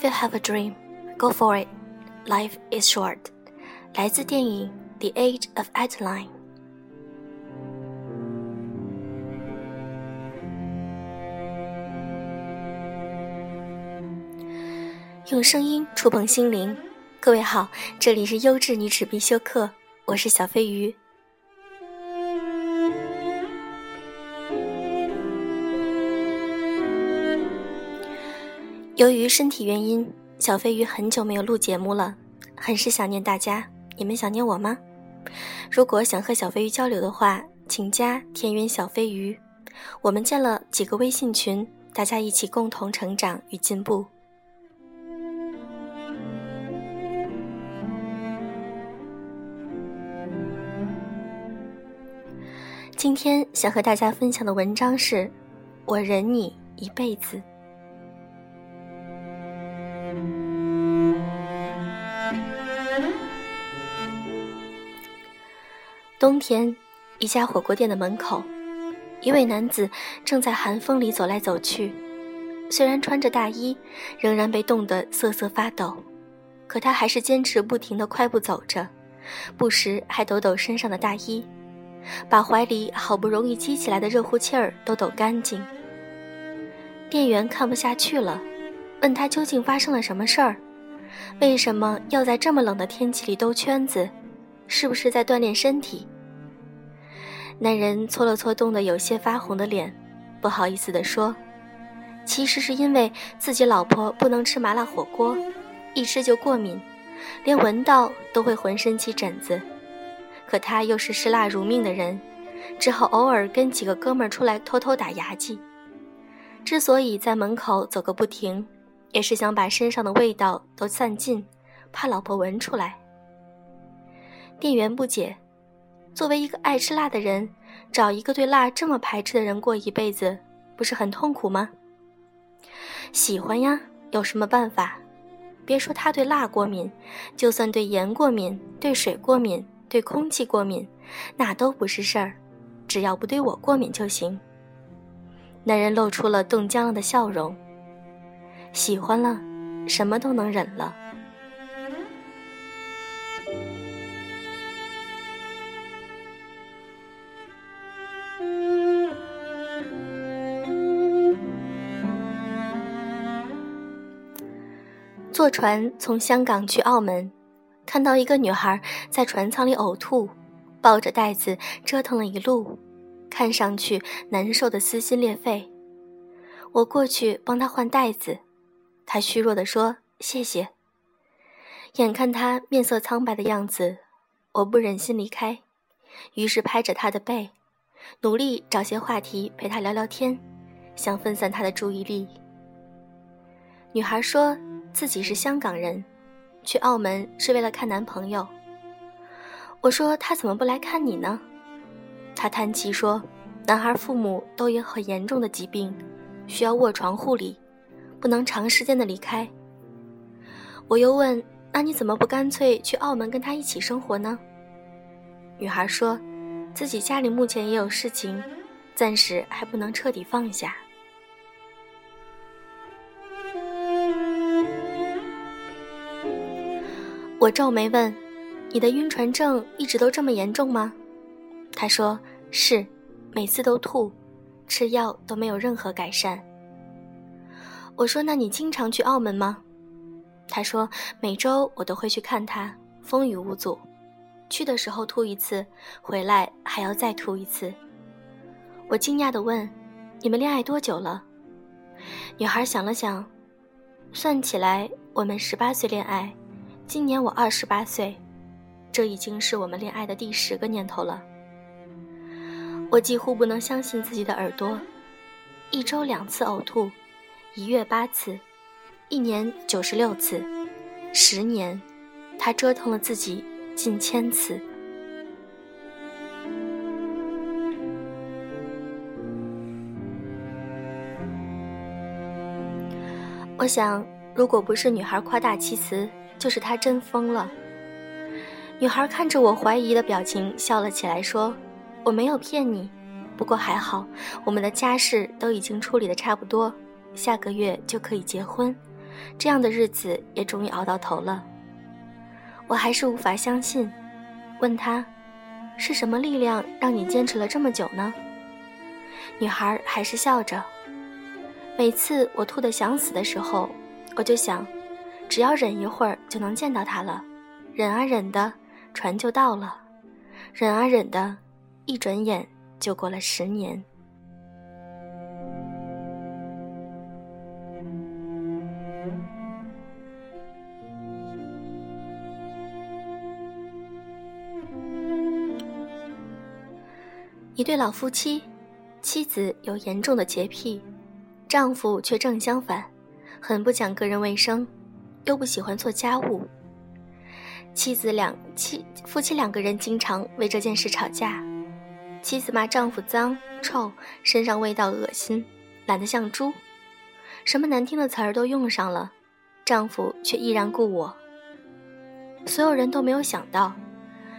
If you have a dream, go for it. Life is short. 来自电影《The Age of Adeline》。用声音触碰心灵。各位好，这里是优质女纸必修课，我是小飞鱼。由于身体原因，小飞鱼很久没有录节目了，很是想念大家。你们想念我吗？如果想和小飞鱼交流的话，请加田园小飞鱼。我们建了几个微信群，大家一起共同成长与进步。今天想和大家分享的文章是《我忍你一辈子》。冬天，一家火锅店的门口，一位男子正在寒风里走来走去。虽然穿着大衣，仍然被冻得瑟瑟发抖，可他还是坚持不停地快步走着，不时还抖抖身上的大衣，把怀里好不容易积起来的热乎气儿都抖干净。店员看不下去了，问他究竟发生了什么事儿，为什么要在这么冷的天气里兜圈子？是不是在锻炼身体？男人搓了搓冻得有些发红的脸，不好意思地说：“其实是因为自己老婆不能吃麻辣火锅，一吃就过敏，连闻到都会浑身起疹子。可他又是嗜辣如命的人，只好偶尔跟几个哥们儿出来偷偷打牙祭。之所以在门口走个不停，也是想把身上的味道都散尽，怕老婆闻出来。”店员不解：“作为一个爱吃辣的人，找一个对辣这么排斥的人过一辈子，不是很痛苦吗？”“喜欢呀，有什么办法？别说他对辣过敏，就算对盐过敏、对水过敏、对空气过敏，那都不是事儿，只要不对我过敏就行。”男人露出了冻僵了的笑容。喜欢了，什么都能忍了。坐船从香港去澳门，看到一个女孩在船舱里呕吐，抱着袋子折腾了一路，看上去难受的撕心裂肺。我过去帮她换袋子，她虚弱地说：“谢谢。”眼看她面色苍白的样子，我不忍心离开，于是拍着她的背，努力找些话题陪她聊聊天，想分散她的注意力。女孩说。自己是香港人，去澳门是为了看男朋友。我说他怎么不来看你呢？他叹气说：“男孩父母都有很严重的疾病，需要卧床护理，不能长时间的离开。”我又问：“那你怎么不干脆去澳门跟他一起生活呢？”女孩说：“自己家里目前也有事情，暂时还不能彻底放下。”我皱眉问：“你的晕船症一直都这么严重吗？”他说：“是，每次都吐，吃药都没有任何改善。”我说：“那你经常去澳门吗？”他说：“每周我都会去看他，风雨无阻。去的时候吐一次，回来还要再吐一次。”我惊讶地问：“你们恋爱多久了？”女孩想了想，算起来我们十八岁恋爱。今年我二十八岁，这已经是我们恋爱的第十个年头了。我几乎不能相信自己的耳朵，一周两次呕吐，一月八次，一年九十六次，十年，他折腾了自己近千次。我想，如果不是女孩夸大其词。就是他真疯了。女孩看着我怀疑的表情，笑了起来，说：“我没有骗你，不过还好，我们的家事都已经处理的差不多，下个月就可以结婚，这样的日子也终于熬到头了。我还是无法相信，问他，是什么力量让你坚持了这么久呢？女孩还是笑着。每次我吐得想死的时候，我就想，只要忍一会儿就能见到他了。忍啊忍的，船就到了；忍啊忍的，一转眼就过了十年。一对老夫妻，妻子有严重的洁癖，丈夫却正相反，很不讲个人卫生，又不喜欢做家务。妻子两妻夫妻两个人经常为这件事吵架，妻子骂丈夫脏臭，身上味道恶心，懒得像猪，什么难听的词儿都用上了，丈夫却依然顾我。所有人都没有想到，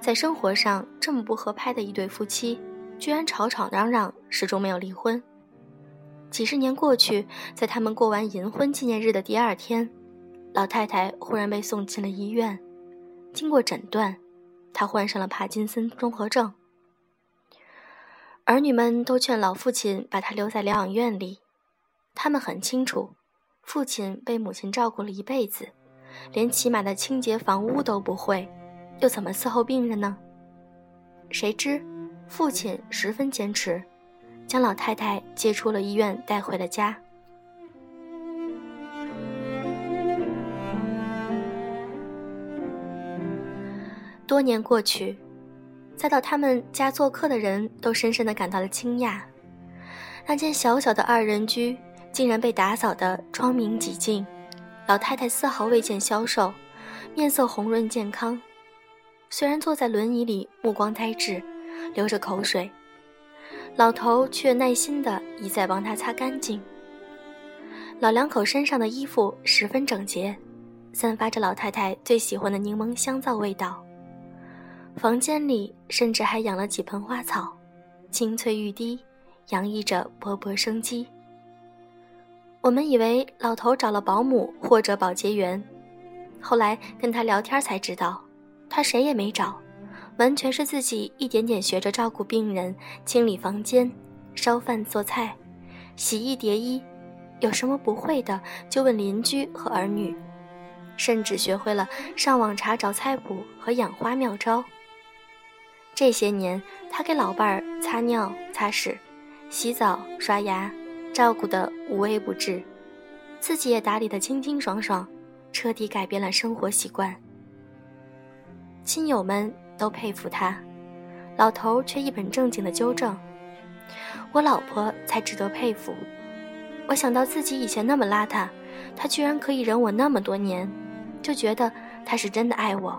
在生活上这么不合拍的一对夫妻。居然吵吵嚷嚷，始终没有离婚。几十年过去，在他们过完银婚纪念日的第二天，老太太忽然被送进了医院。经过诊断，她患上了帕金森综合症。儿女们都劝老父亲把她留在疗养院里。他们很清楚，父亲被母亲照顾了一辈子，连起码的清洁房屋都不会，又怎么伺候病人呢？谁知。父亲十分坚持，将老太太接出了医院，带回了家。多年过去，再到他们家做客的人都深深的感到了惊讶：那间小小的二人居竟然被打扫得窗明几净，老太太丝毫未见消瘦，面色红润健康。虽然坐在轮椅里，目光呆滞。流着口水，老头却耐心地一再帮她擦干净。老两口身上的衣服十分整洁，散发着老太太最喜欢的柠檬香皂味道。房间里甚至还养了几盆花草，青翠欲滴，洋溢着勃勃生机。我们以为老头找了保姆或者保洁员，后来跟他聊天才知道，他谁也没找。完全是自己一点点学着照顾病人，清理房间，烧饭做菜，洗衣叠衣，有什么不会的就问邻居和儿女，甚至学会了上网查找菜谱和养花妙招。这些年，他给老伴儿擦尿、擦屎、洗澡、刷牙，照顾得无微不至，自己也打理得清清爽爽，彻底改变了生活习惯。亲友们。都佩服他，老头却一本正经的纠正：“我老婆才值得佩服。”我想到自己以前那么邋遢，他居然可以忍我那么多年，就觉得他是真的爱我，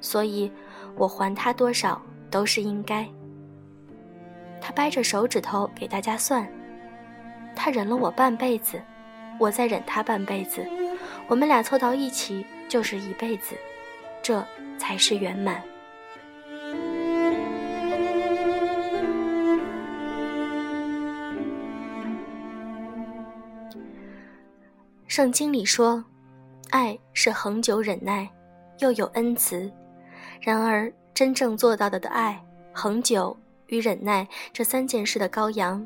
所以我还他多少都是应该。他掰着手指头给大家算：他忍了我半辈子，我再忍他半辈子，我们俩凑到一起就是一辈子，这才是圆满。圣经里说，爱是恒久忍耐，又有恩慈。然而，真正做到的的爱、恒久与忍耐这三件事的羔羊，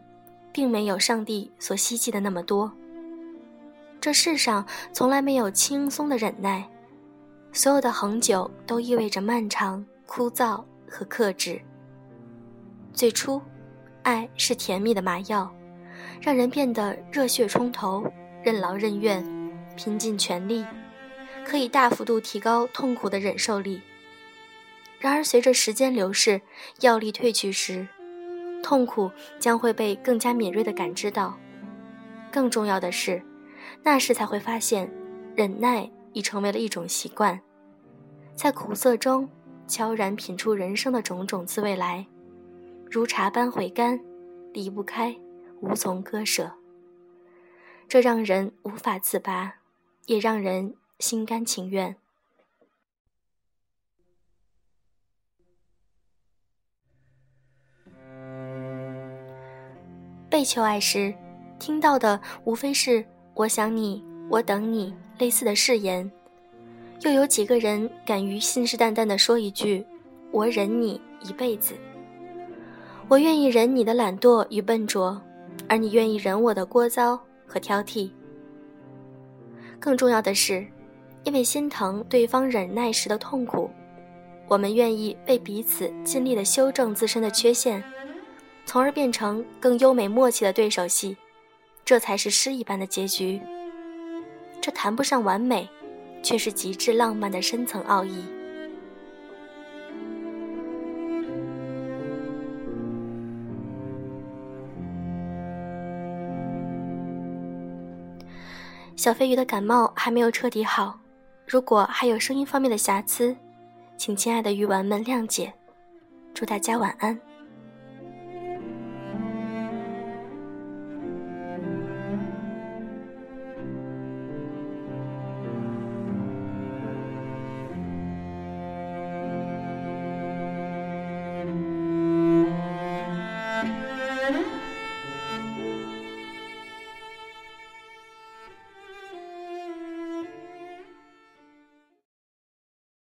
并没有上帝所希冀的那么多。这世上从来没有轻松的忍耐，所有的恒久都意味着漫长、枯燥和克制。最初，爱是甜蜜的麻药，让人变得热血冲头。任劳任怨，拼尽全力，可以大幅度提高痛苦的忍受力。然而，随着时间流逝，药力褪去时，痛苦将会被更加敏锐地感知到。更重要的是，那时才会发现，忍耐已成为了一种习惯，在苦涩中悄然品出人生的种种滋味来，如茶般回甘，离不开，无从割舍。这让人无法自拔，也让人心甘情愿。被求爱时，听到的无非是“我想你，我等你”类似的誓言，又有几个人敢于信誓旦旦地说一句“我忍你一辈子”？我愿意忍你的懒惰与笨拙，而你愿意忍我的聒噪和挑剔。更重要的是，因为心疼对方忍耐时的痛苦，我们愿意为彼此尽力地修正自身的缺陷，从而变成更优美默契的对手戏。这才是诗一般的结局。这谈不上完美，却是极致浪漫的深层奥义。小飞鱼的感冒还没有彻底好，如果还有声音方面的瑕疵，请亲爱的鱼丸们谅解。祝大家晚安。